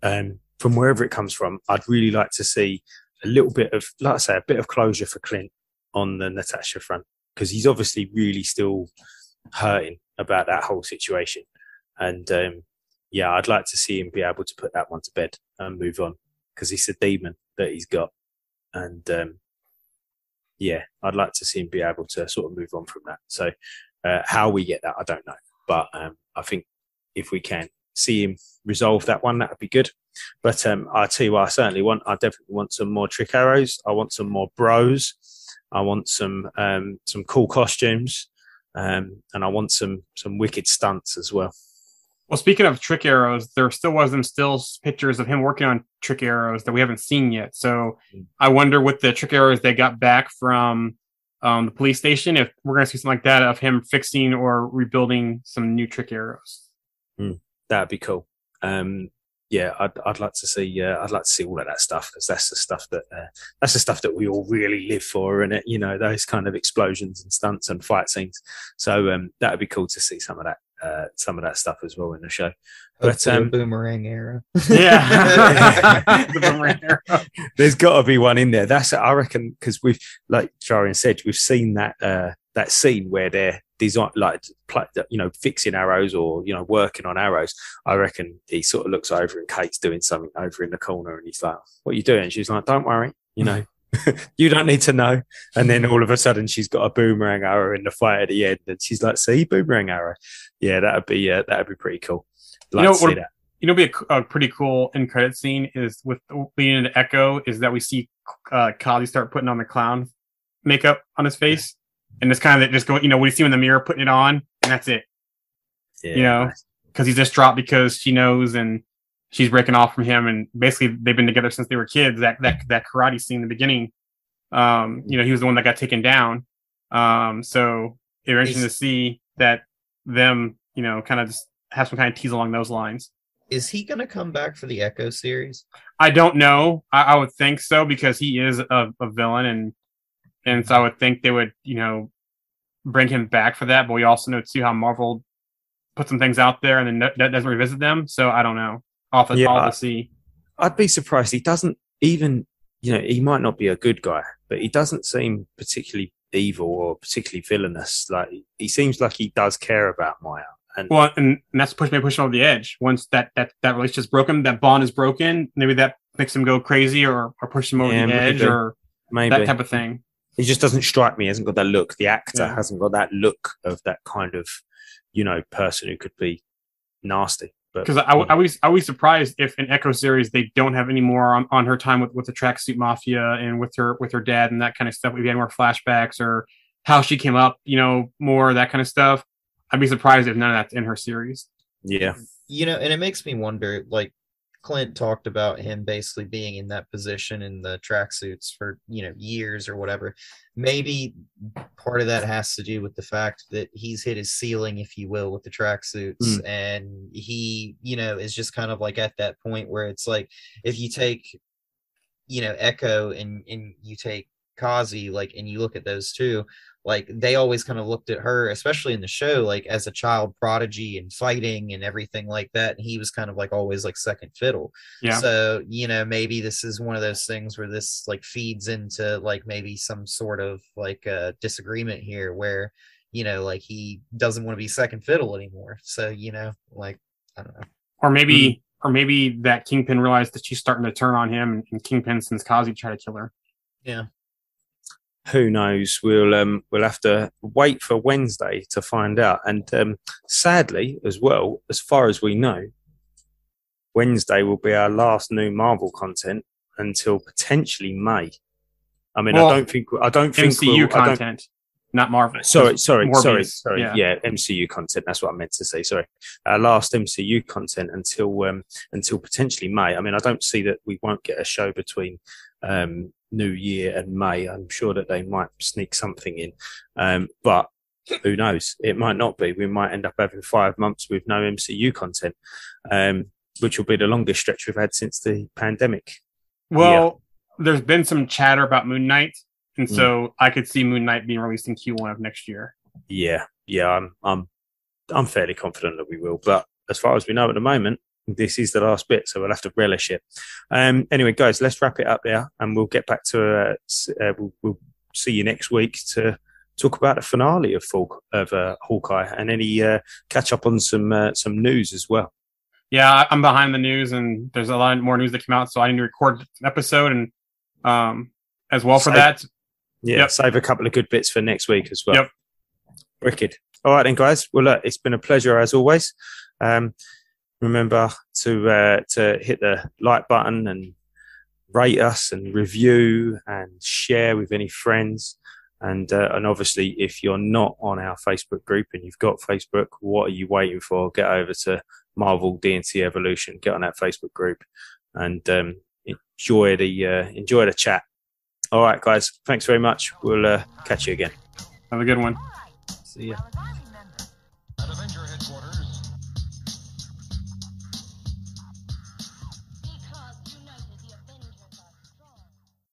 Um, from wherever it comes from, I'd really like to see a little bit of, like I say, a bit of closure for Clint on the Natasha front because he's obviously really still hurting about that whole situation. And um, yeah, I'd like to see him be able to put that one to bed and move on because it's a demon that he's got. And um, yeah, I'd like to see him be able to sort of move on from that. So uh, how we get that, I don't know. But um, I think if we can see him resolve that one, that would be good. But um, I tell you what, I certainly want. I definitely want some more trick arrows. I want some more bros. I want some um, some cool costumes, um, and I want some some wicked stunts as well. Well, speaking of trick arrows, there still was them still pictures of him working on trick arrows that we haven't seen yet. So Mm. I wonder what the trick arrows they got back from um, the police station, if we're going to see something like that of him fixing or rebuilding some new trick arrows. That'd be cool. Um, yeah, I'd I'd like to see. Uh, I'd like to see all of that stuff because that's the stuff that uh, that's the stuff that we all really live for, and it you know those kind of explosions and stunts and fight scenes. So um, that'd be cool to see some of that uh, some of that stuff as well in the show. But, um, boomerang era. Yeah. The boomerang arrow. There's got to be one in there. That's I reckon because we've like Jarian said, we've seen that uh, that scene where they're design like pl- you know fixing arrows or you know working on arrows. I reckon he sort of looks over and Kate's doing something over in the corner and he's like, "What are you doing?" She's like, "Don't worry, you know." you don't need to know. And then all of a sudden, she's got a boomerang arrow in the fight at the end, and she's like, "See, boomerang arrow." Yeah, that'd be uh, that'd be pretty cool. Like know to see that. you know, be a, a pretty cool end credit scene is with leading into Echo is that we see uh, Kazi start putting on the clown makeup on his face, and it's kind of just going. You know, we see him in the mirror putting it on, and that's it Yeah, you know, because he's just dropped because she knows and she's breaking off from him, and basically they've been together since they were kids. That that that karate scene in the beginning, um, you know, he was the one that got taken down. Um, so it'd be interesting to see that them, you know, kind of just have some kind of tease along those lines. is he gonna come back for the Echo series? I don't know. I, I would think so because he is a, a villain, and and so I would think they would, you know, bring him back for that. But we also know too how Marvel put some things out there and then no- that doesn't revisit them. So I don't know. Have to, Yeah, I'll have I- to see. I'd be surprised. He doesn't even, you know, he might not be a good guy, but he doesn't seem particularly evil or particularly villainous. Like he seems like he does care about Maya. And Well, and, and that's push me push him over the edge. Once that that that relationship's broken, that bond is broken. Maybe that makes him go crazy or or push him over Yeah, the edge maybe. or maybe that type of thing. He just doesn't strike me. He hasn't got that look. The actor Yeah. hasn't got that look of that kind of, you know, person who could be nasty. Because I, I was I was surprised if in Echo series they don't have any more on, on her time with, with the tracksuit mafia and with her with her dad and that kind of stuff. If we had more flashbacks or how she came up, you know, more that kind of stuff. I'd be surprised if none of that's in her series. yeah, You know, and it makes me wonder. Like Clint talked about him basically being in that position in the tracksuits for you know years or whatever. Maybe part of that has to do with the fact that he's hit his ceiling, if you will, with the tracksuits, Mm. and he, you know, is just kind of like at that point where it's like if you take, you know, Echo and and you take Kazi, like, and you look at those two, like they always kind of looked at her, especially in the show, like as a child prodigy and fighting and everything like that. And he was kind of like always like second fiddle. Yeah. So, you know, maybe this is one of those things where this like feeds into like maybe some sort of like uh disagreement here where, you know, like he doesn't want to be second fiddle anymore. So, you know, like I don't know. or maybe or maybe that Kingpin realized that she's starting to turn on him, and Kingpin sends Kazi to try to kill her. Who knows? We'll um we'll have to wait for Wednesday to find out. And um, sadly, as well, as far as we know, Wednesday will be our last new Marvel content until potentially May. I mean, Well, I don't think I don't think MCU we'll, I don't- content, not Marvel. Sorry, sorry, Morbius, sorry, sorry. yeah. Yeah. MCU content. That's what I meant to say. Sorry, our last MCU content until um, until potentially May. I mean, I don't see that we won't get a show between um, New Year and May. I'm sure that they might sneak something in, um, but who knows? It might not be. We might end up having five months with no MCU content, um, which will be the longest stretch we've had since the pandemic. Well, there's been some chatter about Moon Knight, and Mm. so I could see Moon Knight being released in Q1 of next year. Yeah, yeah, I'm, I'm, I'm fairly confident that we will. But as far as we know at the moment, this is the last bit, so we'll have to relish it. Um, anyway, guys, let's wrap it up there, and we'll get back to. Uh, uh, we'll, we'll see you next week to talk about the finale of of uh, Hawkeye and any uh, catch up on some uh, some news as well. Yeah, I'm behind the news, and there's a lot more news that came out, so I need to record an episode and um as well for Save- that. Yeah, Yep. save a couple of good bits for next week as well. Yep. Wicked. All right, then, guys. Well, look, it's been a pleasure as always. Um, remember to uh, to hit the like button and rate us and review and share with any friends. And uh, and obviously, if you're not on our Facebook group and you've got Facebook, what are you waiting for? Get over to Marvel DNC Evolution. Get on that Facebook group and um, enjoy the uh, enjoy the chat. All right, guys. Thanks very much. We'll uh, catch you again. Have a good one. See ya.